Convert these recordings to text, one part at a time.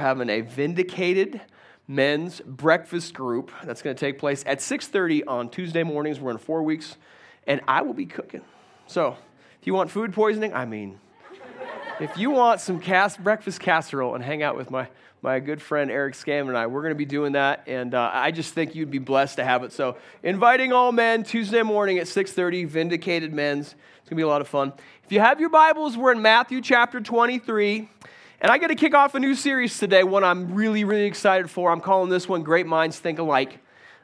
having a vindicated men's breakfast group that's going to take place at 6.30 on tuesday mornings we're in four weeks and i will be cooking so if you want food poisoning i mean if you want some breakfast casserole and hang out with my, my good friend Eric Scam and I, we're going to be doing that. And uh, I just think you'd be blessed to have it. So inviting all men Tuesday morning at 6.30, Vindicated Men's. It's going to be a lot of fun. If you have your Bibles, we're in Matthew chapter 23. And I get to kick off a new series today, one I'm really, really excited for. I'm calling this one Great Minds Think Alike.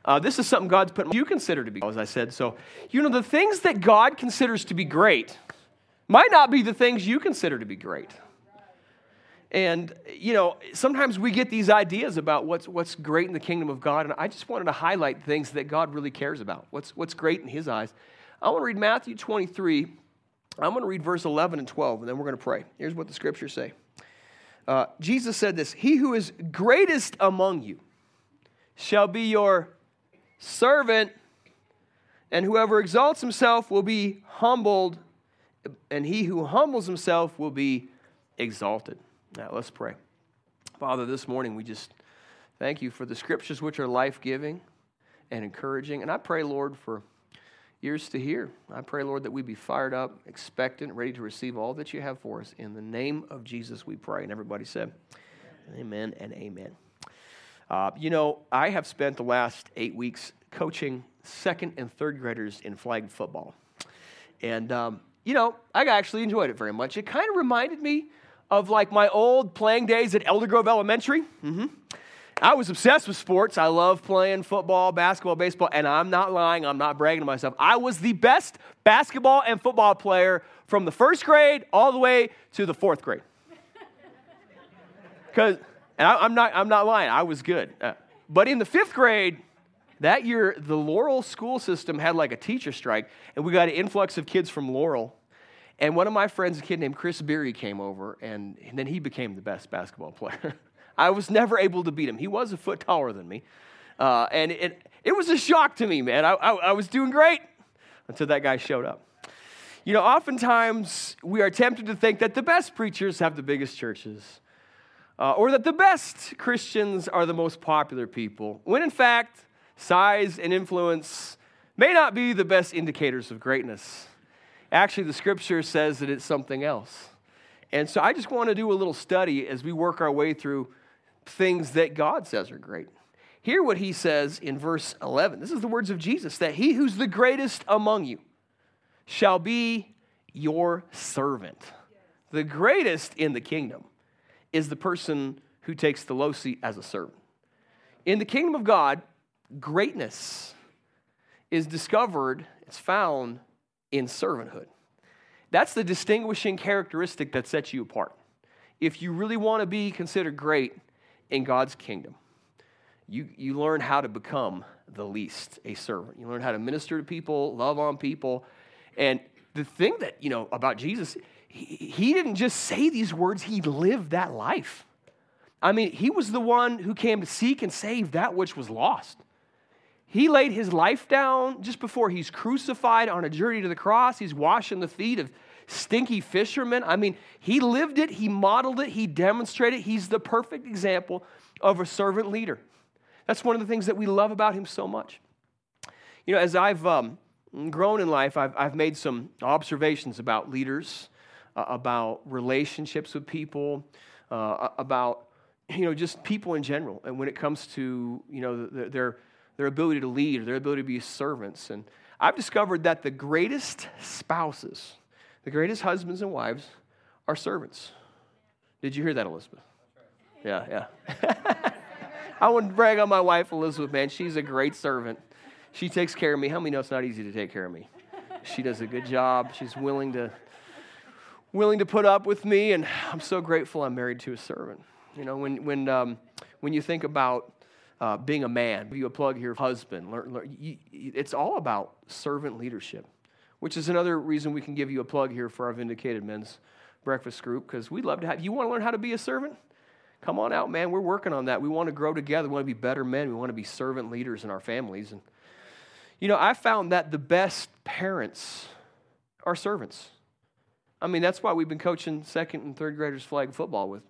Uh, this is something God's put you consider to be, as I said. So, you know, the things that God considers to be great might not be the things you consider to be great. And, you know, sometimes we get these ideas about what's, what's great in the kingdom of God, and I just wanted to highlight things that God really cares about, what's, what's great in His eyes. I want to read Matthew 23. I'm going to read verse 11 and 12, and then we're going to pray. Here's what the scriptures say uh, Jesus said this He who is greatest among you shall be your servant, and whoever exalts himself will be humbled and he who humbles himself will be exalted. Now, let's pray. Father, this morning we just thank you for the scriptures which are life giving and encouraging. And I pray, Lord, for ears to hear. I pray, Lord, that we be fired up, expectant, ready to receive all that you have for us. In the name of Jesus, we pray. And everybody said, Amen and amen. Uh, you know, I have spent the last eight weeks coaching second and third graders in flag football. And um, you know, I actually enjoyed it very much. It kind of reminded me of like my old playing days at Elder Grove Elementary. Mm-hmm. I was obsessed with sports. I love playing football, basketball, baseball, and I'm not lying. I'm not bragging to myself. I was the best basketball and football player from the first grade all the way to the fourth grade. Because, and I, am not, I'm not lying. I was good. Uh, but in the fifth grade, that year, the Laurel school system had like a teacher strike, and we got an influx of kids from Laurel. And one of my friends, a kid named Chris Beery, came over, and, and then he became the best basketball player. I was never able to beat him. He was a foot taller than me. Uh, and it, it was a shock to me, man. I, I, I was doing great until that guy showed up. You know, oftentimes we are tempted to think that the best preachers have the biggest churches, uh, or that the best Christians are the most popular people, when in fact, size and influence may not be the best indicators of greatness. Actually, the scripture says that it's something else. And so I just want to do a little study as we work our way through things that God says are great. Hear what he says in verse 11. This is the words of Jesus that he who's the greatest among you shall be your servant. The greatest in the kingdom is the person who takes the low seat as a servant. In the kingdom of God, greatness is discovered, it's found in servanthood. That's the distinguishing characteristic that sets you apart. If you really want to be considered great in God's kingdom, you, you learn how to become the least, a servant. You learn how to minister to people, love on people. And the thing that, you know, about Jesus, he, he didn't just say these words, he lived that life. I mean, he was the one who came to seek and save that which was lost. He laid his life down just before he's crucified on a journey to the cross. He's washing the feet of stinky fisherman. I mean, he lived it, he modeled it, he demonstrated. He's the perfect example of a servant leader. That's one of the things that we love about him so much. You know, as I've um, grown in life, I've, I've made some observations about leaders, uh, about relationships with people, uh, about, you know, just people in general. And when it comes to, you know, their their ability to lead, their ability to be servants. And I've discovered that the greatest spouses, the greatest husbands and wives, are servants. Did you hear that, Elizabeth? Yeah, yeah. I wouldn't brag on my wife, Elizabeth, man. She's a great servant. She takes care of me. How many know it's not easy to take care of me? She does a good job. She's willing to willing to put up with me, and I'm so grateful I'm married to a servant. You know, when when um, when you think about uh, being a man. Give you a plug here, husband. Learn, learn, you, it's all about servant leadership, which is another reason we can give you a plug here for our Vindicated Men's Breakfast Group because we'd love to have you. Want to learn how to be a servant? Come on out, man. We're working on that. We want to grow together. We want to be better men. We want to be servant leaders in our families. And you know, I found that the best parents are servants. I mean, that's why we've been coaching second and third graders flag football with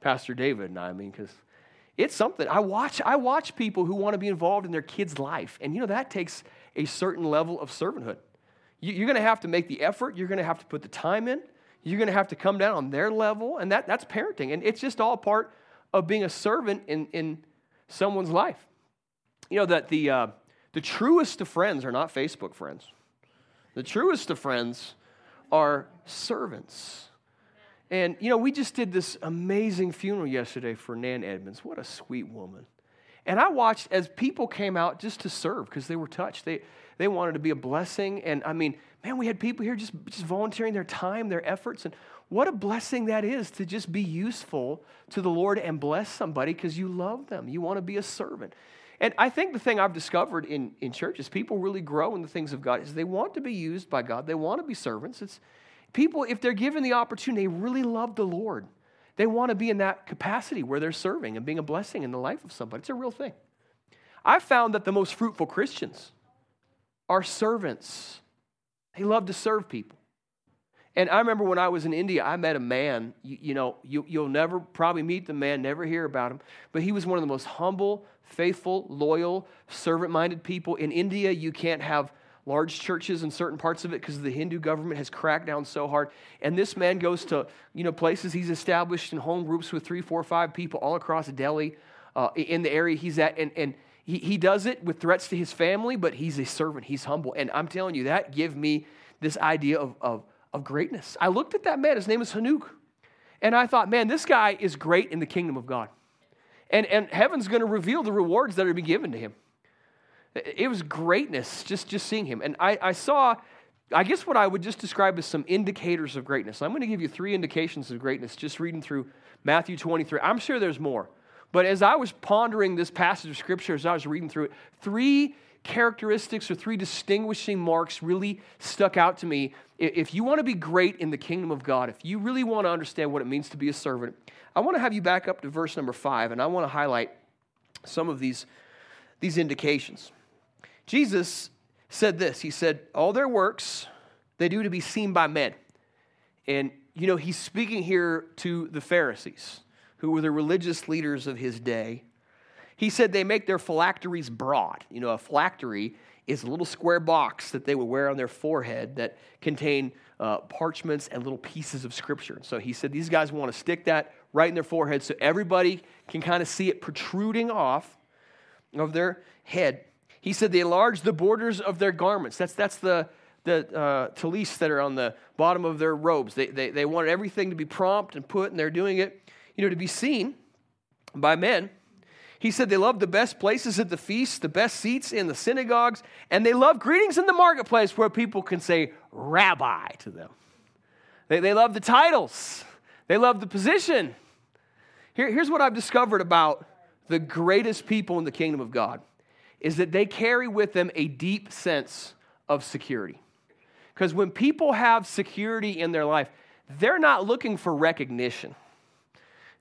Pastor David and I. I mean, because it's something. I watch, I watch people who want to be involved in their kid's life. And you know, that takes a certain level of servanthood. You're going to have to make the effort, you're going to have to put the time in, you're going to have to come down on their level. And that, that's parenting. And it's just all part of being a servant in, in someone's life. You know, that the, uh, the truest of friends are not Facebook friends, the truest of friends are servants. And, you know, we just did this amazing funeral yesterday for Nan Edmonds. What a sweet woman. And I watched as people came out just to serve because they were touched. They, they wanted to be a blessing. And I mean, man, we had people here just, just volunteering their time, their efforts. And what a blessing that is to just be useful to the Lord and bless somebody because you love them. You want to be a servant. And I think the thing I've discovered in, in churches, people really grow in the things of God, is they want to be used by God. They want to be servants. It's, People, if they're given the opportunity, they really love the Lord. They want to be in that capacity where they're serving and being a blessing in the life of somebody. It's a real thing. I've found that the most fruitful Christians are servants. They love to serve people. And I remember when I was in India, I met a man. You, you know, you, will never probably meet the man, never hear about him, but he was one of the most humble, faithful, loyal, servant minded people. In India, you can't have large churches in certain parts of it because the Hindu government has cracked down so hard. And this man goes to you know places he's established in home groups with three, four, five people all across Delhi, uh, in the area he's at, and and he, he does it with threats to his family, but he's a servant. He's humble, and I'm telling you that give me this idea of of, of greatness. I looked at that man. His name is Hanuk, and I thought, man, this guy is great in the kingdom of God. And, and heaven's going to reveal the rewards that are to be given to him. It was greatness just, just seeing him. And I, I saw, I guess, what I would just describe as some indicators of greatness. I'm going to give you three indications of greatness just reading through Matthew 23. I'm sure there's more. But as I was pondering this passage of scripture, as I was reading through it, three characteristics or three distinguishing marks really stuck out to me. If you want to be great in the kingdom of God, if you really want to understand what it means to be a servant, I want to have you back up to verse number five, and I want to highlight some of these, these indications. Jesus said this He said, All their works they do to be seen by men. And, you know, he's speaking here to the Pharisees, who were the religious leaders of his day. He said they make their phylacteries broad. You know, a phylactery is a little square box that they would wear on their forehead that contain uh, parchments and little pieces of scripture. So he said these guys want to stick that right in their forehead so everybody can kind of see it protruding off of their head. He said they enlarged the borders of their garments. That's, that's the, the uh, tallis that are on the bottom of their robes. They, they, they wanted everything to be prompt and put, and they're doing it, you know, to be seen by men. He said they love the best places at the feasts, the best seats in the synagogues, and they love greetings in the marketplace where people can say rabbi to them. They, they love the titles, they love the position. Here, here's what I've discovered about the greatest people in the kingdom of God is that they carry with them a deep sense of security. Because when people have security in their life, they're not looking for recognition.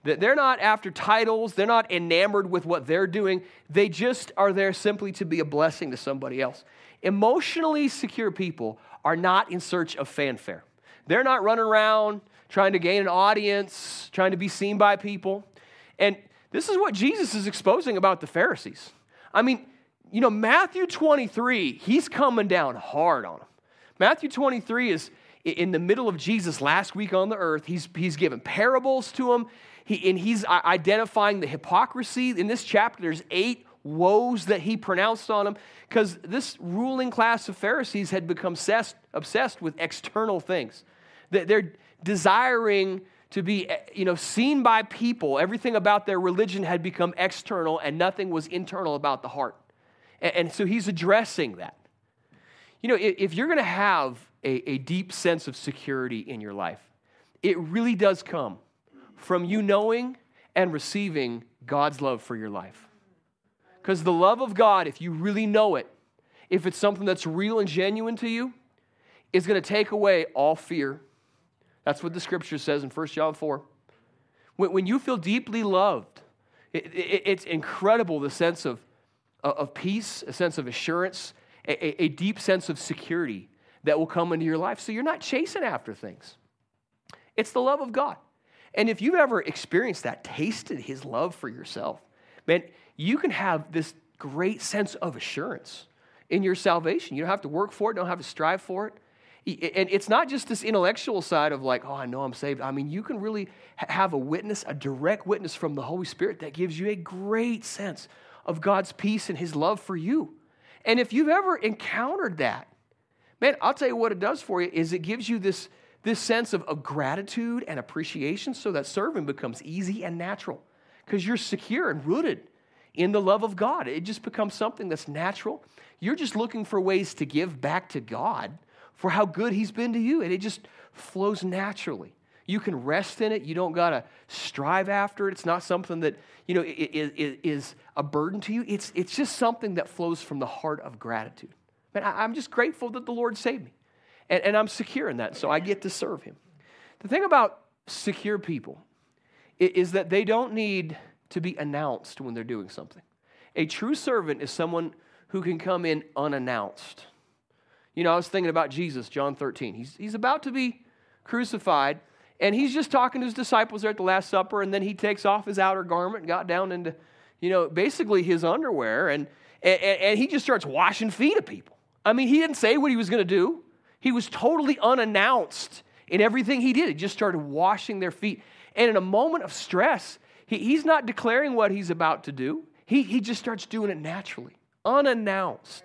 They're not after titles, they're not enamored with what they're doing. They just are there simply to be a blessing to somebody else. Emotionally secure people are not in search of fanfare. They're not running around trying to gain an audience, trying to be seen by people. And this is what Jesus is exposing about the Pharisees. I mean, you know, Matthew 23, he's coming down hard on them. Matthew 23 is in the middle of Jesus' last week on the earth. He's, he's given parables to them, he, and he's uh, identifying the hypocrisy. In this chapter, there's eight woes that he pronounced on them because this ruling class of Pharisees had become obsessed, obsessed with external things. They're desiring to be eh, you know, seen by people. Everything about their religion had become external, and nothing was internal about the heart. And, so he's addressing that. You know, if you're going to have a, a deep sense of security in your life, it really does come from you knowing and receiving God's love for your life. Because the love of God, if you really know it, if it's something that's real and genuine to you, is going to take away all fear. That's what the scripture says in 1 John 4. When, when you feel deeply loved, it, it, it's incredible the sense of of peace, a sense of assurance, a, a, deep sense of security that will come into your life. So you're not chasing after things. It's the love of God. And if you've ever experienced that, tasted his love for yourself, man, you can have this great sense of assurance in your salvation. You don't have to work for it, don't have to strive for it. And it's not just this intellectual side of like, oh, I know I'm saved. I mean, you can really have a witness, a direct witness from the Holy Spirit that gives you a great sense of God's peace and His love for you. And if you've ever encountered that, man, I'll tell you what it does for you is it gives you this, this sense of, of gratitude and appreciation so that serving becomes easy and natural because you're secure and rooted in the love of God. It just becomes something that's natural. You're just looking for ways to give back to God for how good He's been to you, and it just flows naturally. You can rest in it. You don't got to strive after it. It's not something that, you know, is a burden to you. It's, it's just something that flows from the heart of gratitude. Man, I'm just grateful that the Lord saved me. And, and I'm secure in that, so I get to serve Him. The thing about secure people is that they don't need to be announced when they're doing something. A true servant is someone who can come in unannounced. You know, I was thinking about Jesus, John 13. He's, he's about to be crucified, and he's just talking to his disciples there at the Last Supper, and then he takes off his outer garment and got down into, you know, basically his underwear, and, and, and he just starts washing feet of people. I mean, he didn't say what he was going to do, he was totally unannounced in everything he did. He just started washing their feet. And in a moment of stress, he, he's not declaring what he's about to do, he, he just starts doing it naturally, unannounced.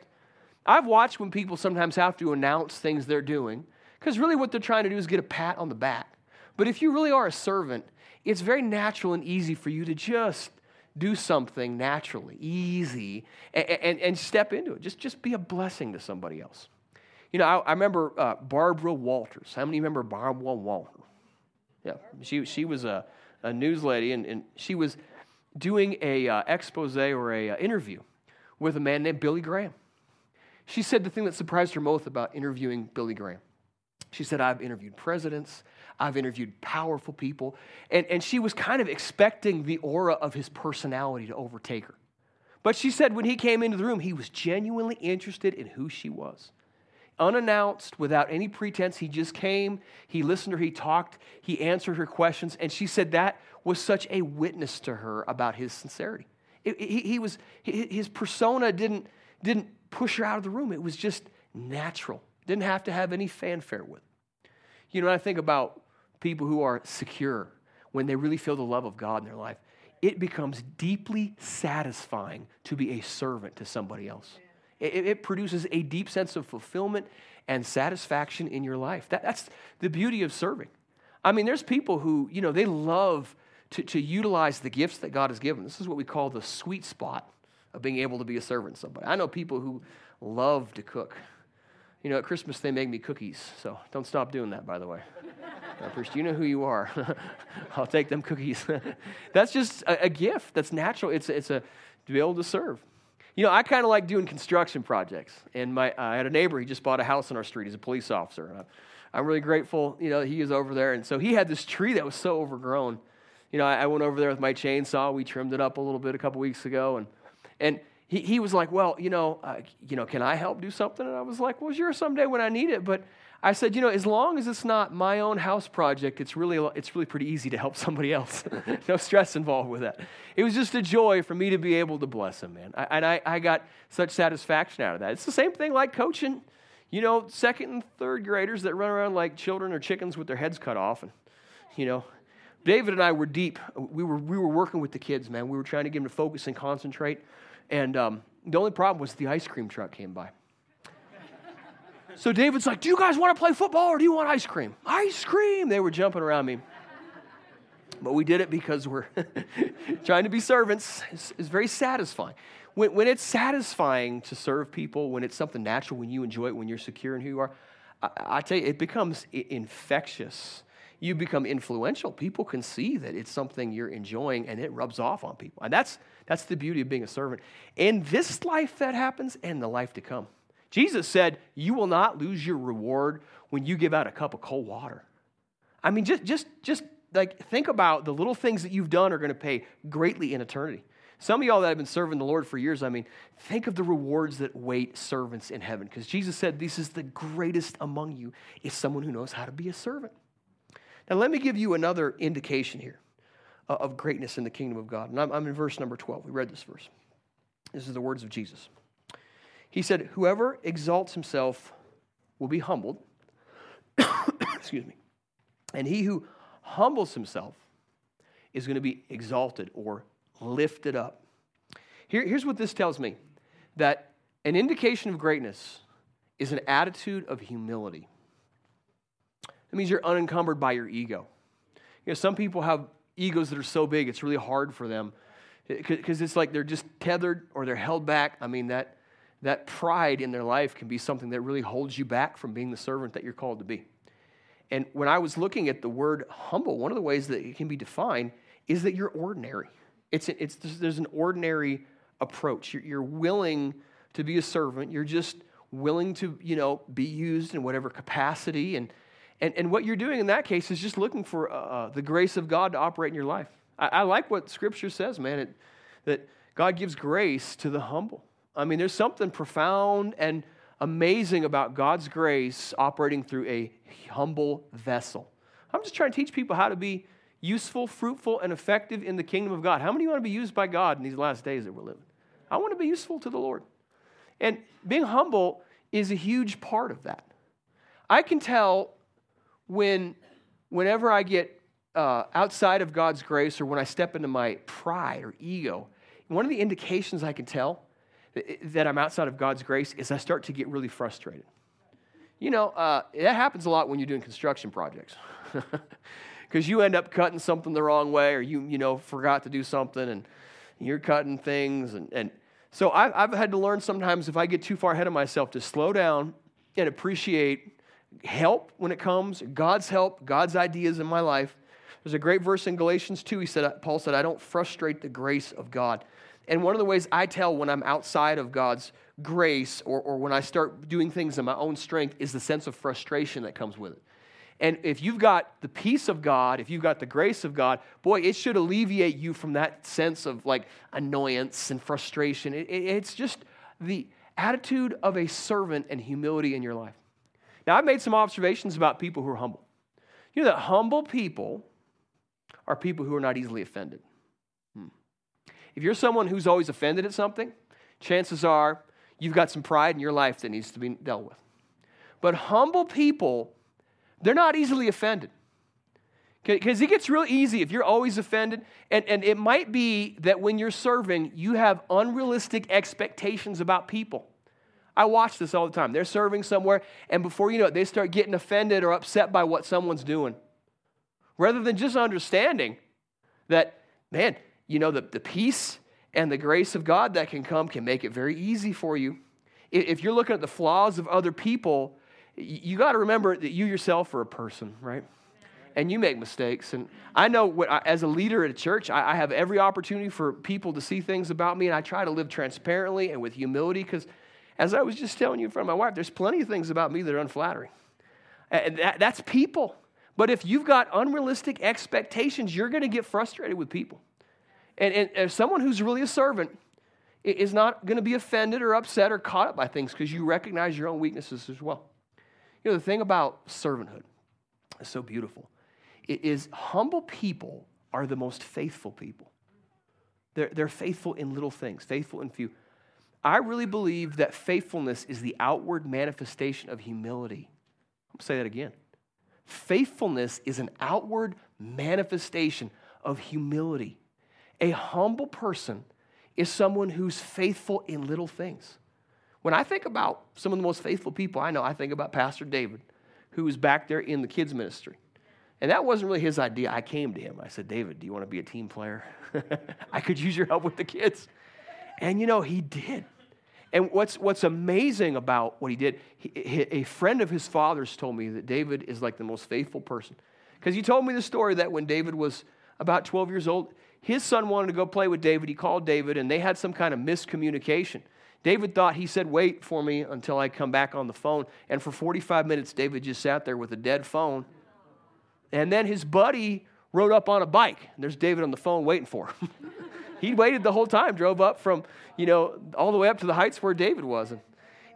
I've watched when people sometimes have to announce things they're doing, because really what they're trying to do is get a pat on the back. But if you really are a servant, it's very natural and easy for you to just do something naturally, easy, and, and, and step into it. Just, just be a blessing to somebody else. You know, I, I remember uh, Barbara Walters. How many remember Barbara Walters? Yeah, she, she was a, a news lady, and, and she was doing a uh, expose or a uh, interview with a man named Billy Graham. She said the thing that surprised her most about interviewing Billy Graham. She said, I've interviewed presidents, I've interviewed powerful people, and, and she was kind of expecting the aura of his personality to overtake her. But she said when he came into the room, he was genuinely interested in who she was. Unannounced, without any pretense, he just came, he listened to her, he talked, he answered her questions, and she said that was such a witness to her about his sincerity. It, he, he was, his persona didn't, didn't push her out of the room. It was just natural. Didn't have to have any fanfare with it. You know, I think about people who are secure when they really feel the love of God in their life, it becomes deeply satisfying to be a servant to somebody else. It, it produces a deep sense of fulfillment and satisfaction in your life. That, that's the beauty of serving. I mean, there's people who, you know, they love to, to utilize the gifts that God has given. This is what we call the sweet spot of being able to be a servant to somebody. I know people who love to cook. You know, at Christmas they make me cookies, so don't stop doing that, by the way. First, you know who you are. I'll take them cookies. that's just a, a, gift. That's natural. It's, it's a to be able to serve. You know, I kind of like doing construction projects. And my, uh, I had a neighbor, he just bought a house on our street. He's a police officer. And I, am really grateful, you know, he is over there. And so he had this tree that was so overgrown. You know, I, I went over there with my chainsaw. We trimmed it up a little bit a couple weeks ago. And, and he, he was like, well, you know, uh, you know, can I help do something? And I was like, well, sure, someday when I need it. But I said, you know, as long as it's not my own house project, it's really, it's really pretty easy to help somebody else. no stress involved with that. It was just a joy for me to be able to bless him, man. I, and I, I got such satisfaction out of that. It's the same thing like coaching, you know, second and third graders that run around like children or chickens with their heads cut off. And, you know, David and I were deep. We were, we were working with the kids, man. We were trying to get them to focus and concentrate. And um, the only problem was the ice cream truck came by. So David's like, Do you guys want to play football or do you want ice cream? Ice cream! They were jumping around me. But we did it because we're trying to be servants. It's, it's very satisfying. When, when, it's satisfying to serve people, when it's something natural, when you enjoy it, when you're secure in who you are, I, I tell you, it becomes infectious. You become influential. People can see that it's something you're enjoying and it rubs off on people. And that's, that's the beauty of being a servant. In this life, that happens, and the life to come. Jesus said, You will not lose your reward when you give out a cup of cold water. I mean, just, just, just like think about the little things that you've done are going to pay greatly in eternity. Some of y'all that have been serving the Lord for years, I mean, think of the rewards that wait servants in heaven. Because Jesus said, This is the greatest among you, is someone who knows how to be a servant. Now, let me give you another indication here uh, of greatness in the kingdom of God. And I'm, I'm in verse number 12. We read this verse. This is the words of Jesus. He said, Whoever exalts himself will be humbled. Excuse me. And he who humbles himself is going to be exalted or lifted up. Here, here's what this tells me that an indication of greatness is an attitude of humility. That means you're unencumbered by your ego. You know, some people have egos that are so big, it's really hard for them because it's like they're just tethered or they're held back. I mean, that, that pride in their life can be something that really holds you back from being the servant that you're called to be. And when I was looking at the word humble, one of the ways that it can be defined is that you're ordinary. It's, it's, there's an ordinary approach. You're, you're willing to be a servant. You're just willing to, you know, be used in whatever capacity. And, and, and what you're doing in that case is just looking for uh, uh, the grace of God to operate in your life. I, I like what Scripture says, man, it, that God gives grace to the humble. I mean, there's something profound and amazing about God's grace operating through a humble vessel. I'm just trying to teach people how to be useful, fruitful, and effective in the kingdom of God. How many want to be used by God in these last days that we're living? I want to be useful to the Lord. And being humble is a huge part of that. I can tell when, whenever I get uh, outside of God's grace or when I step into my pride or ego, one of the indications I can tell that I'm outside of God's grace is I start to get really frustrated. You know, uh, that happens a lot when you're doing construction projects. Because you end up cutting something the wrong way or you, you know, forgot to do something and you're cutting things. And, and so I've, I've had to learn sometimes if I get too far ahead of myself to slow down and appreciate help when it comes, God's help, God's ideas in my life. There's a great verse in Galatians 2. He said, Paul said, I don't frustrate the grace of God. And one of the ways I tell when I'm outside of God's grace or, or when I start doing things in my own strength is the sense of frustration that comes with it. And if you've got the peace of God, if you've got the grace of God, boy, it should alleviate you from that sense of like annoyance and frustration. It, it, it's just the attitude of a servant and humility in your life. Now, I've made some observations about people who are humble. You know that humble people are people who are not easily offended. If you're someone who's always offended at something, chances are you've got some pride in your life that needs to be dealt with. But humble people, they're not easily offended. Because it gets real easy if you're always offended. And, and it might be that when you're serving, you have unrealistic expectations about people. I watch this all the time. They're serving somewhere, and before you know it, they start getting offended or upset by what someone's doing. Rather than just understanding that, man, you know, the, the peace and the grace of God that can come can make it very easy for you. If you're looking at the flaws of other people, you got to remember that you yourself are a person, right? And you make mistakes. And I know what, as a leader at a church, I, have every opportunity for people to see things about me, and I try to live transparently and with humility because as I was just telling you in front of my wife, there's plenty of things about me that are unflattering. And that, that's people. But if you've got unrealistic expectations, you're going to get frustrated with people. And, and, and someone who's really a servant is not going to be offended or upset or caught up by things because you recognize your own weaknesses as well. You know, the thing about servanthood is so beautiful. It is humble people are the most faithful people. They're, they're faithful in little things, faithful in few. I really believe that faithfulness is the outward manifestation of humility. To say that again. Faithfulness is an outward manifestation of humility. A humble person is someone who's faithful in little things. When I think about some of the most faithful people I know, I think about Pastor David, who was back there in the kids' ministry. And that wasn't really his idea. I came to him. I said, David, do you want to be a team player? I could use your help with the kids. And you know, he did. And what's, what's amazing about what he did, he, a friend of his father's told me that David is like the most faithful person. Because he told me the story that when David was about 12 years old, his son wanted to go play with David. He called David, and they had some kind of miscommunication. David thought he said, Wait for me until I come back on the phone. And for 45 minutes, David just sat there with a dead phone. And then his buddy rode up on a bike. And there's David on the phone waiting for him. he waited the whole time, drove up from, you know, all the way up to the heights where David was. And,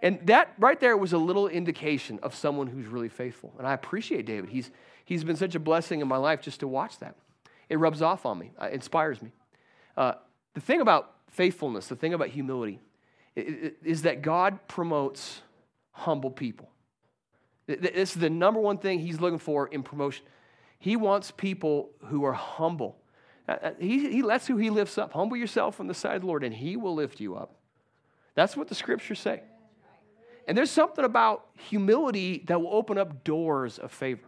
and that right there was a little indication of someone who's really faithful. And I appreciate David. He's, he's been such a blessing in my life just to watch that. It rubs off on me, uh, inspires me. Uh, the thing about faithfulness, the thing about humility, is that God promotes humble people. This is the number one thing he's looking for in promotion. He wants people who are humble. Uh, uh, he, he, that's who he lifts up. Humble yourself on the side of the Lord, and he will lift you up. That's what the scriptures say. And there's something about humility that will open up doors of favor.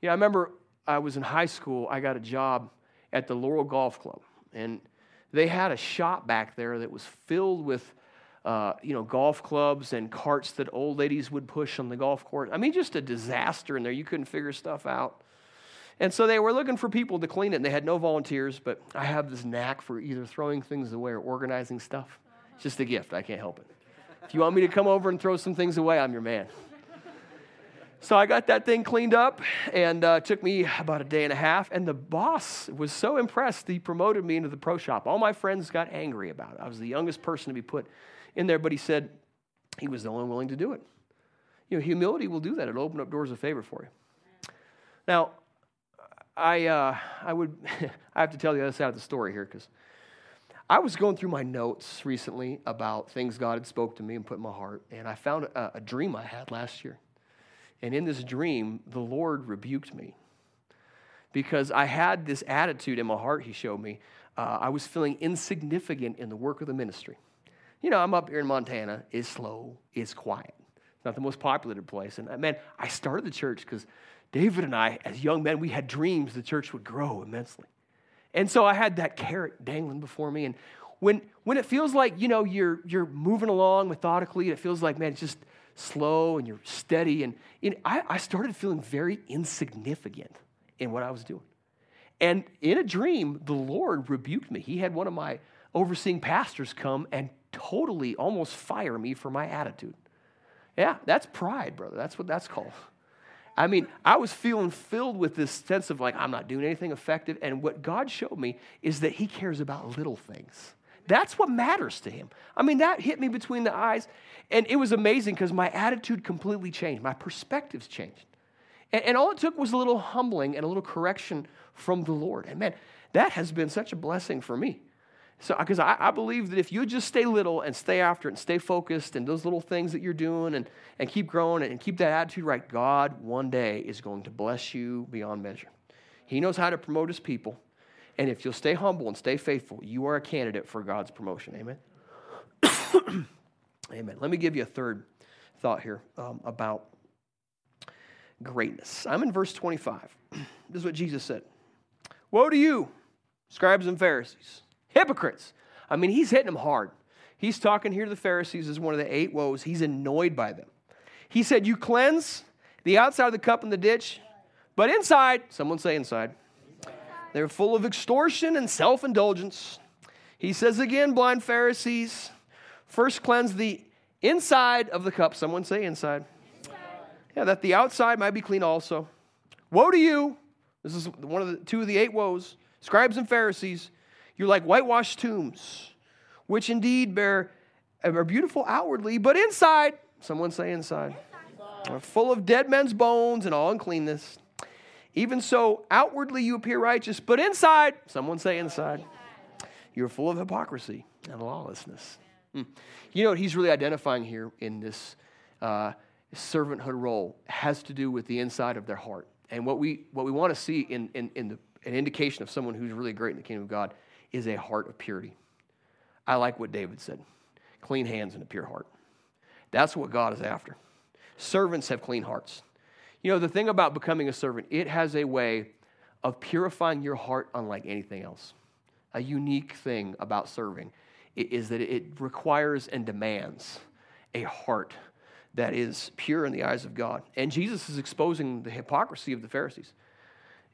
Yeah, I remember I was in high school, I got a job at the Laurel Golf Club. And they had a shop back there that was filled with uh, you know, golf clubs and carts that old ladies would push on the golf course. I mean, just a disaster in there. You couldn't figure stuff out. And so they were looking for people to clean it, and they had no volunteers, but I have this knack for either throwing things away or organizing stuff. It's just a gift. I can't help it. If you want me to come over and throw some things away, I'm your man. So I got that thing cleaned up, and uh, took me about a day and a half. And the boss was so impressed, he promoted me into the pro shop. All my friends got angry about it. I was the youngest person to be put in there, but he said he was the only one willing to do it. You know, humility will do that. It'll open up doors of favor for you. Now, I, uh, I would, I have to tell the other side of the story here because I was going through my notes recently about things God had spoke to me and put in my heart, and I found a, a dream I had last year. And in this dream, the Lord rebuked me because I had this attitude in my heart, He showed me. Uh, I was feeling insignificant in the work of the ministry. You know, I'm up here in Montana. It's slow, it's quiet. It's not the most populated place. And uh, man, I started the church because David and I, as young men, we had dreams the church would grow immensely. And so I had that carrot dangling before me. And when, when it feels like, you know, you're, you're moving along methodically, it feels like, man, it's just slow and you're steady. And I, I started feeling very insignificant in what I was doing. And in a dream, the Lord rebuked me. He had one of my overseeing pastors come and totally almost fire me for my attitude. Yeah, that's pride, brother. That's what that's called. I mean, I was feeling filled with this sense of like, I'm not doing anything effective. And what God showed me is that He cares about little things. That's what matters to Him. I mean, that hit me between the eyes. And it was amazing because my attitude completely changed, my perspectives changed. And, and all it took was a little humbling and a little correction from the Lord. And man, that has been such a blessing for me. So, because I, I, believe that if you just stay little and stay after it and stay focused and those little things that you're doing and, and keep growing and keep that attitude right, God one day is going to bless you beyond measure. He knows how to promote his people. And if you'll stay humble and stay faithful, you are a candidate for God's promotion. Amen. Amen. Let me give you a third thought here um, about greatness. I'm in verse 25. This is what Jesus said Woe to you, scribes and Pharisees Hypocrites. I mean, he's hitting them hard. He's talking here to the Pharisees as one of the eight woes. He's annoyed by them. He said, You cleanse the outside of the cup and the ditch, but inside, someone say inside, they're full of extortion and self indulgence. He says again, blind Pharisees, first cleanse the inside of the cup. Someone say inside. inside. Yeah, that the outside might be clean also. Woe to you. This is one of the two of the eight woes. Scribes and Pharisees, you're like whitewashed tombs, which indeed bear are beautiful outwardly, but inside, someone say inside, are full of dead men's bones and all uncleanness. Even so, outwardly you appear righteous, but inside, someone say inside, you're full of hypocrisy and lawlessness. Hmm. You know what he's really identifying here in this uh, servanthood role has to do with the inside of their heart. And what we, what we want to see in, in, in the, an indication of someone who's really great in the kingdom of God is a heart of purity. I like what David said clean hands and a pure heart. That's what God is after. Servants have clean hearts. You know, the thing about becoming a servant, it has a way of purifying your heart unlike anything else. A unique thing about serving is that it requires and demands a heart that is pure in the eyes of God. And Jesus is exposing the hypocrisy of the Pharisees.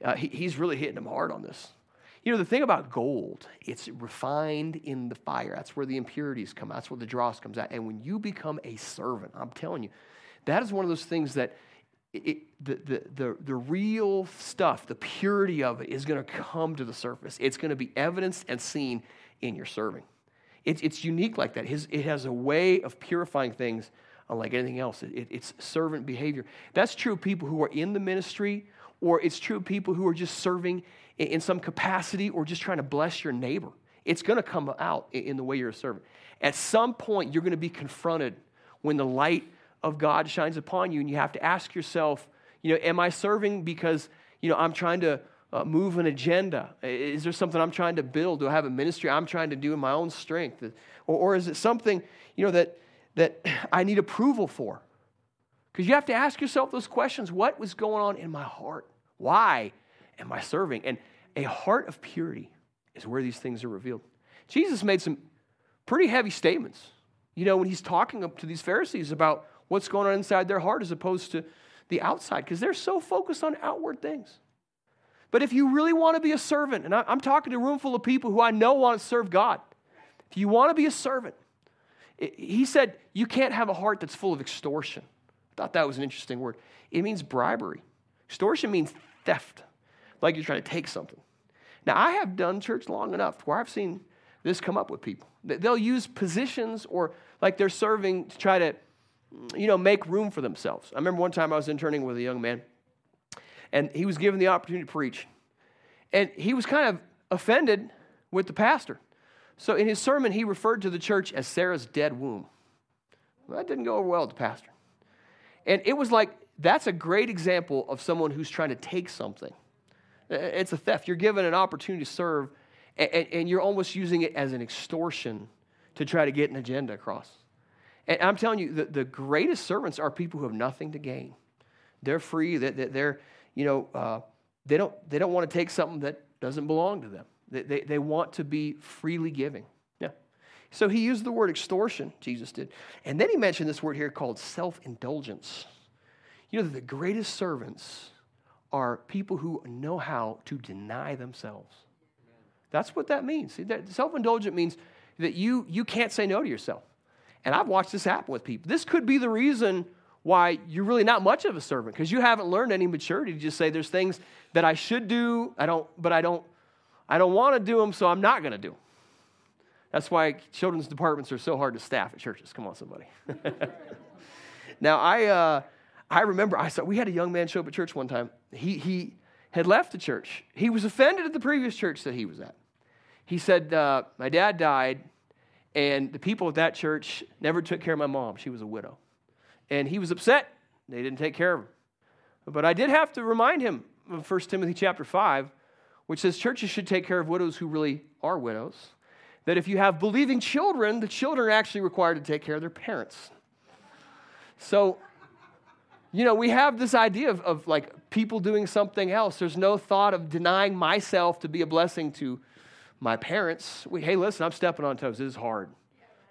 Uh, he, he's really hitting them hard on this. You know, the thing about gold, it's refined in the fire. That's where the impurities come out. That's where the dross comes out. And when you become a servant, I'm telling you, that is one of those things that it, the, the, the, the real stuff, the purity of it, is going to come to the surface. It's going to be evidenced and seen in your serving. It, it's unique like that. His, it has a way of purifying things unlike anything else. It, it's servant behavior. That's true of people who are in the ministry or it's true of people who are just serving in some capacity or just trying to bless your neighbor. It's going to come out in the way you're a servant. At some point, you're going to be confronted when the light of God shines upon you, and you have to ask yourself, you know, am I serving because, you know, I'm trying to uh, move an agenda? Is there something I'm trying to build? Do I have a ministry I'm trying to do in my own strength? Or, or is it something, you know, that, that I need approval for? Because you have to ask yourself those questions. What was going on in my heart? Why am I serving? And a heart of purity is where these things are revealed. Jesus made some pretty heavy statements, you know, when he's talking to these Pharisees about what's going on inside their heart as opposed to the outside, because they're so focused on outward things. But if you really want to be a servant, and I'm talking to a room full of people who I know want to serve God, if you want to be a servant, he said you can't have a heart that's full of extortion. I thought that was an interesting word. It means bribery. Extortion means theft, like you're trying to take something. Now, I have done church long enough where I've seen this come up with people. They'll use positions or like they're serving to try to, you know, make room for themselves. I remember one time I was interning with a young man, and he was given the opportunity to preach. And he was kind of offended with the pastor. So in his sermon, he referred to the church as Sarah's dead womb. Well, that didn't go over well with the pastor. And it was like, that's a great example of someone who's trying to take something. It's a theft. You're given an opportunity to serve, and, and you're almost using it as an extortion to try to get an agenda across. And I'm telling you, the, the greatest servants are people who have nothing to gain. They're free. That they're, you know, uh, they don't they don't want to take something that doesn't belong to them. They, they, they want to be freely giving. Yeah. So he used the word extortion. Jesus did, and then he mentioned this word here called self indulgence. You know the greatest servants are people who know how to deny themselves. That's what that means. Self-indulgent means that you you can't say no to yourself. And I've watched this happen with people. This could be the reason why you're really not much of a servant because you haven't learned any maturity to just say there's things that I should do, I don't, but I don't, I don't want to do them, so I'm not going to do. Them. That's why children's departments are so hard to staff at churches. Come on, somebody. now I. Uh, I remember I saw we had a young man show up at church one time. He he had left the church. He was offended at the previous church that he was at. He said, uh, "My dad died, and the people at that church never took care of my mom. She was a widow, and he was upset. They didn't take care of her. But I did have to remind him of 1 Timothy chapter five, which says churches should take care of widows who really are widows. That if you have believing children, the children are actually required to take care of their parents. So you know, we have this idea of, of like people doing something else. There's no thought of denying myself to be a blessing to my parents. We, hey, listen, I'm stepping on toes. This is hard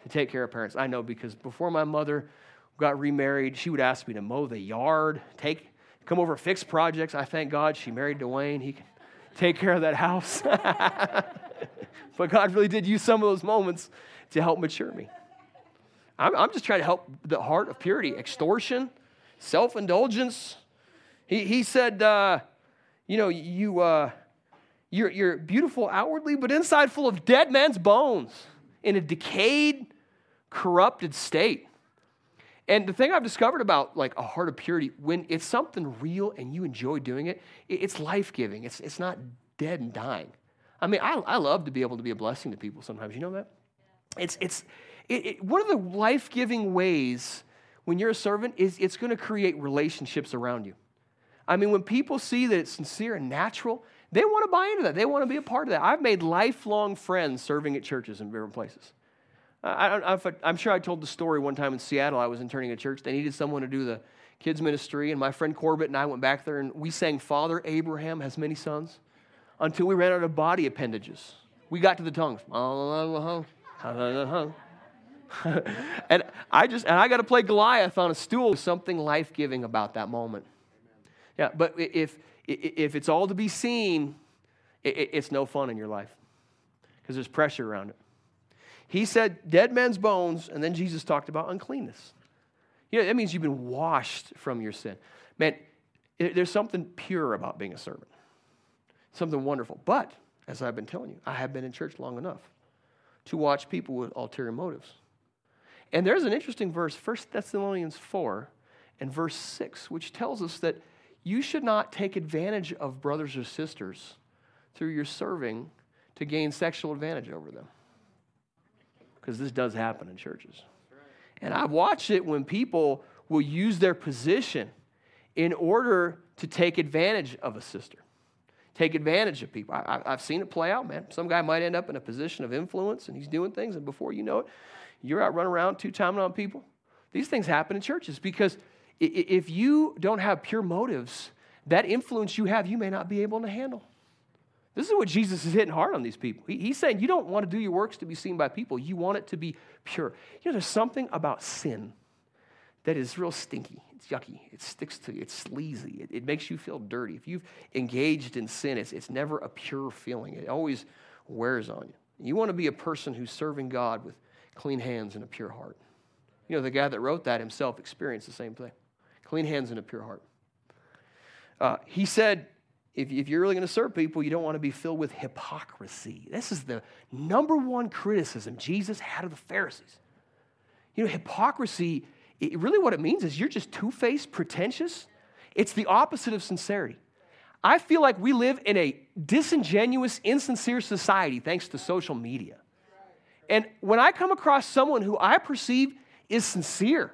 to take care of parents. I know because before my mother got remarried, she would ask me to mow the yard, take, come over, fix projects. I thank God she married Dwayne. He can take care of that house. but God really did use some of those moments to help mature me. I'm, I'm just trying to help the heart of purity. Extortion, self indulgence. He, he said, uh, you know, you, uh, you're, you're beautiful outwardly, but inside full of dead men's bones in a decayed, corrupted state. And the thing I've discovered about like a heart of purity, when it's something real and you enjoy doing it, it's life giving. It's, it's not dead and dying. I mean, I, I love to be able to be a blessing to people sometimes. You know that? It's, it's it, it, one of the life giving ways when you're a servant is it's going to create relationships around you. I mean, when people see that it's sincere and natural, they want to buy into that. They want to be a part of that. I've made lifelong friends serving at churches in different places. I, am sure I told the story one time in Seattle. I was interning a church. They needed someone to do the kids' ministry, and my friend Corbett and I went back there and we sang Father Abraham has many sons until we ran out of body appendages. We got to the tongues. and I just and I got to play Goliath on a stool. Something life giving about that moment. Yeah, but if if it's all to be seen, it's no fun in your life because there's pressure around it. He said, "Dead men's bones," and then Jesus talked about uncleanness. You know, that means you've been washed from your sin. Man, there's something pure about being a servant. Something wonderful. But as I've been telling you, I have been in church long enough to watch people with ulterior motives. And there's an interesting verse, 1 Thessalonians 4 and verse 6, which tells us that you should not take advantage of brothers or sisters through your serving to gain sexual advantage over them. Because this does happen in churches. And I've watched it when people will use their position in order to take advantage of a sister, take advantage of people. I, have seen it play out, man. Some guy might end up in a position of influence and he's doing things, and before you know it, you're out running around two timing on people. These things happen in churches because if you don't have pure motives, that influence you have, you may not be able to handle. This is what Jesus is hitting hard on these people. he's saying you don't want to do your works to be seen by people, you want it to be pure. You know, there's something about sin that is real stinky. It's yucky. It sticks to you. It's sleazy. It, it makes you feel dirty. If you've engaged in sin, it's, it's never a pure feeling. It always wears on you. You want to be a person who's serving God with clean hands and a pure heart. You know, the guy that wrote that himself experienced the same thing clean hands and a pure heart. Uh, he said, if, if you're really going to serve people, you don't want to be filled with hypocrisy. This is the number one criticism Jesus had of the Pharisees. You know, hypocrisy, it, really what it means is you're just two faced, pretentious. It's the opposite of sincerity. I feel like we live in a disingenuous, insincere society thanks to social media. And when I come across someone who I perceive is sincere,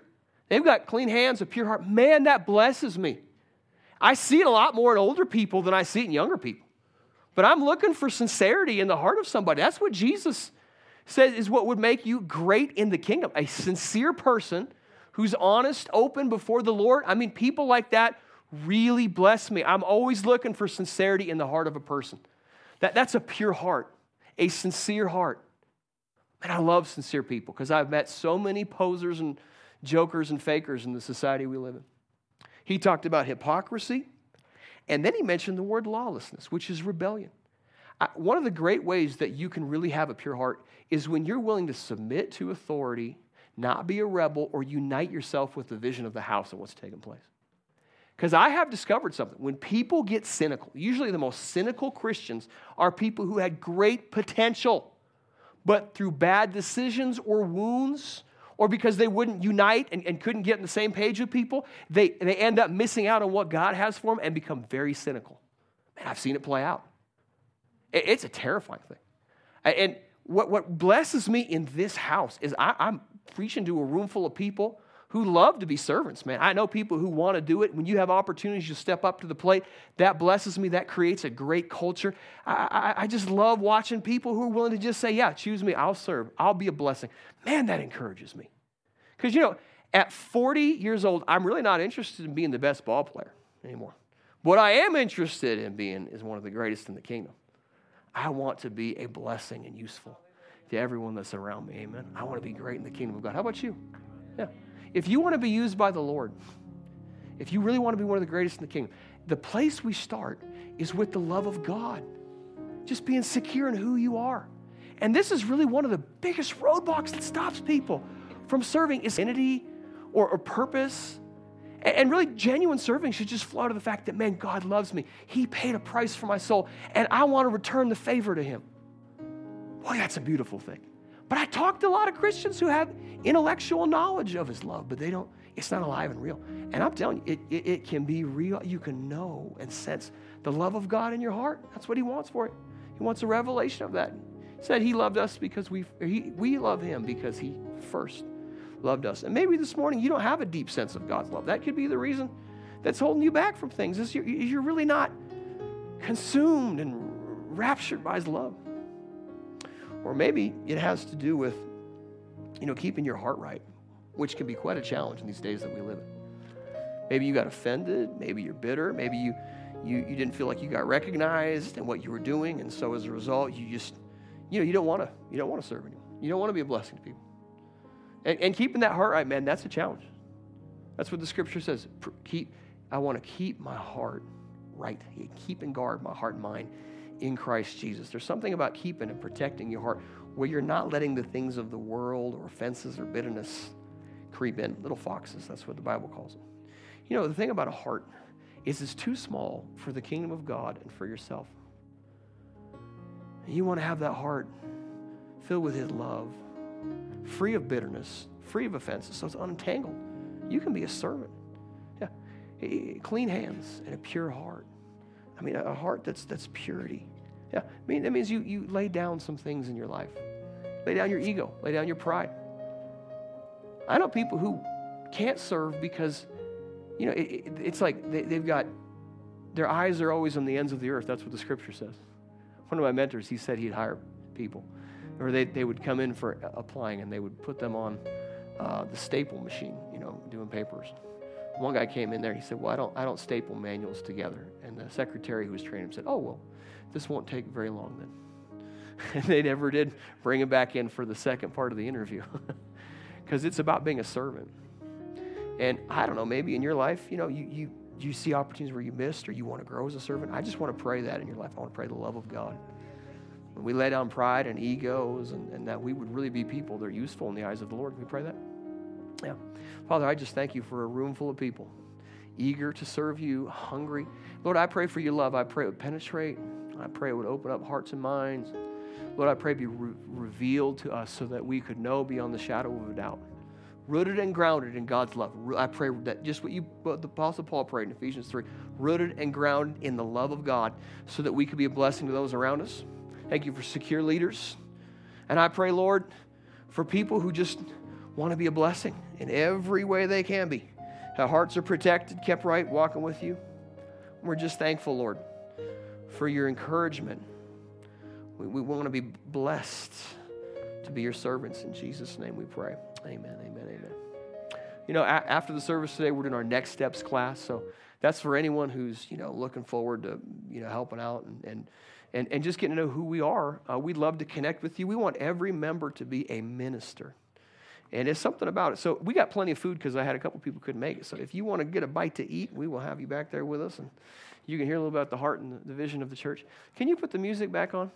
they've got clean hands, a pure heart, man, that blesses me. I see it a lot more in older people than I see it in younger people. But I'm looking for sincerity in the heart of somebody. That's what Jesus says is what would make you great in the kingdom. A sincere person who's honest, open before the Lord. I mean, people like that really bless me. I'm always looking for sincerity in the heart of a person. That, that's a pure heart, a sincere heart. And I love sincere people because I've met so many posers and jokers and fakers in the society we live in. He talked about hypocrisy, and then he mentioned the word lawlessness, which is rebellion. one of the great ways that you can really have a pure heart is when you're willing to submit to authority, not be a rebel, or unite yourself with the vision of the house and what's taking place. Because I have discovered something. When people get cynical, usually the most cynical Christians are people who had great potential, but through bad decisions or wounds or because they wouldn't unite and, and couldn't get on the same page with people, they, they end up missing out on what God has for them and become very cynical. Man, I've seen it play out. It, it's a terrifying thing. And what, what blesses me in this house is I, I'm preaching to a room full of people who love to be servants, man. I know people who want to do it. When you have opportunities, you step up to the plate. That blesses me. That creates a great culture. I, I, I, just love watching people who are willing to just say, Yeah, choose me. I'll serve. I'll be a blessing. Man, that encourages me. Because, you know, at 40 years old, I'm really not interested in being the best ball player anymore. What I am interested in being is one of the greatest in the kingdom. I want to be a blessing and useful to everyone that's around me. Amen. I want to be great in the kingdom of God. How about you? Yeah. If you want to be used by the Lord, if you really want to be one of the greatest in the kingdom, the place we start is with the love of God. Just being secure in who you are. And this is really one of the biggest roadblocks that stops people from serving is identity or, or purpose. And, and really, genuine serving should just flow to the fact that, man, God loves me. He paid a price for my soul, and I want to return the favor to Him. Boy, that's a beautiful thing. But I talked to a lot of Christians who have intellectual knowledge of His love, but they don't, it's not alive and real. And I'm telling you, it, it, it, can be real. You can know and sense the love of God in your heart. That's what He wants for it. He wants a revelation of that. He said He loved us because we, he, we love Him because He first loved us. And maybe this morning you don't have a deep sense of God's love. That could be the reason that's holding you back from things. Is you're, you're really not consumed and raptured by His love. Or maybe it has to do with, you know, keeping your heart right, which can be quite a challenge in these days that we live in. Maybe you got offended. Maybe you're bitter. Maybe you, you, you didn't feel like you got recognized in what you were doing. And so as a result, you just, you know, you don't want to, you don't want to serve anyone. You don't want to be a blessing to people. And, and keeping that heart right, man, that's a challenge. That's what the scripture says. Keep, I want to keep my heart right. Keep and guard my heart and mind in Christ Jesus. There's something about keeping and protecting your heart where you're not letting the things of the world or offenses or bitterness creep in. Little foxes, that's what the Bible calls them. You know, the thing about a heart is it's too small for the kingdom of God and for yourself. You want to have that heart filled with His love free of bitterness, free of offenses, so it's untangled. You can be a servant. Yeah. clean hands and a pure heart. I mean, a heart that's, that's purity. Yeah, I mean, that means you, you lay down some things in your life. Lay down your ego, lay down your pride. I know people who can't serve because, you know, it, it, it's like they, they've got, their eyes are always on the ends of the earth. That's what the scripture says. One of my mentors, he said he'd hire people, or they, they would come in for applying and they would put them on uh, the staple machine, you know, doing papers. One guy came in there, he said, Well, I don't, I don't staple manuals together. And the secretary who was training him said, Oh, well, this won't take very long then. And they never did bring him back in for the second part of the interview because it's about being a servant. And I don't know, maybe in your life, you know, you, you, you see opportunities where you missed or you want to grow as a servant. I just want to pray that in your life. I want to pray the love of God. When we lay down pride and egos and, and that we would really be people that are useful in the eyes of the Lord. Can we pray that? Yeah. Father, I just thank you for a room full of people eager to serve you, hungry. Lord, I pray for your love. I pray it would penetrate. I pray it would open up hearts and minds. Lord, I pray be re- revealed to us so that we could know beyond the shadow of a doubt. Rooted and grounded in God's love. I pray that just what you what the Apostle Paul prayed in Ephesians 3, rooted and grounded in the love of God so that we could be a blessing to those around us. Thank you for secure leaders. And I pray, Lord, for people who just want to be a blessing in every way they can be. Our hearts are protected, kept right, walking with you. We're just thankful, Lord, for your encouragement. We, we want to be blessed to be your servants. In Jesus' name we pray. Amen, amen, amen. You know, a- after the service today, we're doing our next steps class. So that's for anyone who's, you know, looking forward to, you know, helping out and, and and, and just getting to know who we are. Uh, we'd love to connect with you. We want every member to be a minister. And it's something about it. So we got plenty of food because I had a couple people couldn't make it. So if you want to get a bite to eat, we will have you back there with us. And you can hear a little bit about the heart and the vision of the church. Can you put the music back on?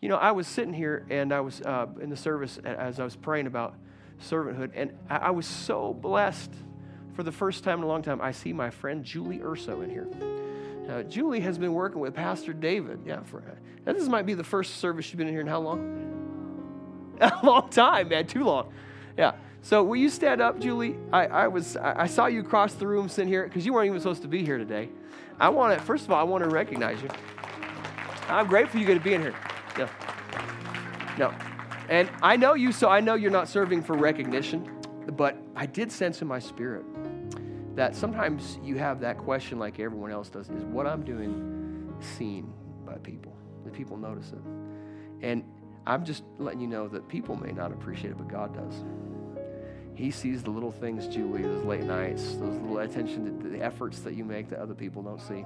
You know, I was sitting here and I was uh, in the service as I was praying about servanthood, and I, was so blessed for the first time in a long time. I see my friend Julie Urso in here. Uh, Julie has been working with Pastor David. Yeah, for this might be the first service she's been in here in how long? A long time, man, too long. Yeah. So will you stand up, Julie? I, I was I saw you cross the room sitting here because you weren't even supposed to be here today. I want to first of all I want to recognize you. I'm grateful you get to be in here. Yeah. No. And I know you, so I know you're not serving for recognition, but I did sense in my spirit that sometimes you have that question like everyone else does is what I'm doing seen by people? Do people notice it? And I'm just letting you know that people may not appreciate it, but God does. He sees the little things, Julie, those late nights, those little attention, to the efforts that you make that other people don't see.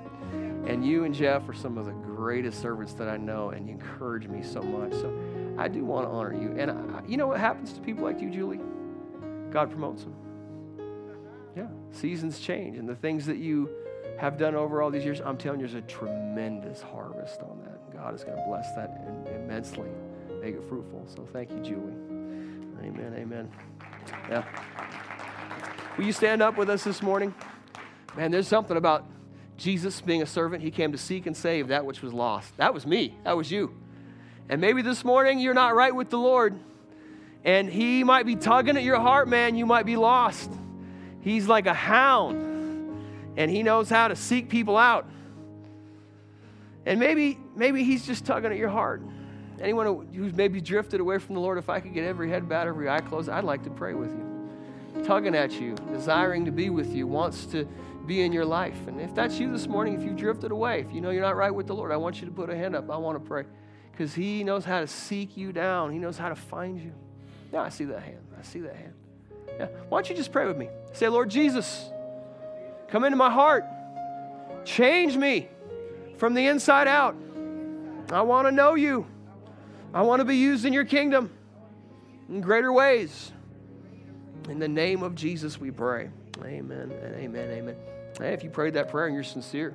And you and Jeff are some of the greatest servants that I know, and you encourage me so much. So I do want to honor you. And I, you know what happens to people like you, Julie? God promotes them. Yeah, seasons change, and the things that you have done over all these years, I'm telling you, there's a tremendous harvest on that. God is going to bless that immensely, make it fruitful. So thank you, Julie. Amen, amen. Yeah. Will you stand up with us this morning? Man, there's something about Jesus being a servant. He came to seek and save that which was lost. That was me. That was you. And maybe this morning you're not right with the Lord. And He might be tugging at your heart, man. You might be lost. He's like a hound, and he knows how to seek people out. And maybe, maybe he's just tugging at your heart. Anyone who's maybe drifted away from the Lord, if I could get every head bowed, every eye closed, I'd like to pray with you. Tugging at you, desiring to be with you, wants to be in your life. And if that's you this morning, if you've drifted away, if you know you're not right with the Lord, I want you to put a hand up. I want to pray. Because He knows how to seek you down, He knows how to find you. Yeah, I see that hand. I see that hand. Yeah. Why don't you just pray with me? Say, Lord Jesus, come into my heart. Change me from the inside out. I want to know you. I want to be used in your kingdom in greater ways. In the name of Jesus, we pray. Amen and amen, amen. Hey, if you prayed that prayer and you're sincere,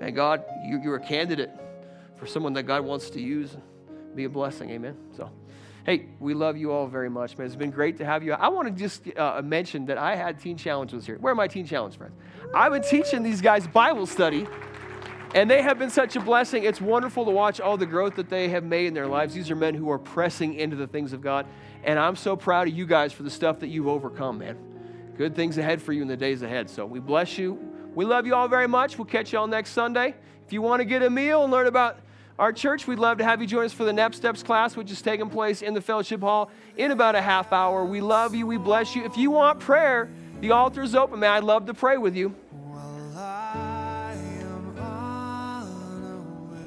man, God, you, you're a candidate for someone that God wants to use. Be a blessing. Amen. So. Hey, we love you all very much, man. It's been great to have you. I want to just uh, mention that I had Teen Challenge was here. Where are my Teen Challenge friends? I've been teaching these guys Bible study, and they have been such a blessing. It's wonderful to watch all the growth that they have made in their lives. These are men who are pressing into the things of God, and I'm so proud of you guys for the stuff that you've overcome, man. Good things ahead for you in the days ahead. So we bless you. We love you all very much. We'll catch you all next Sunday. If you want to get a meal and learn about our church, we'd love to have you join us for the Next Steps class, which is taking place in the fellowship hall in about a half hour. We love you. We bless you. If you want prayer, the altar is open, man. I'd love to pray with you.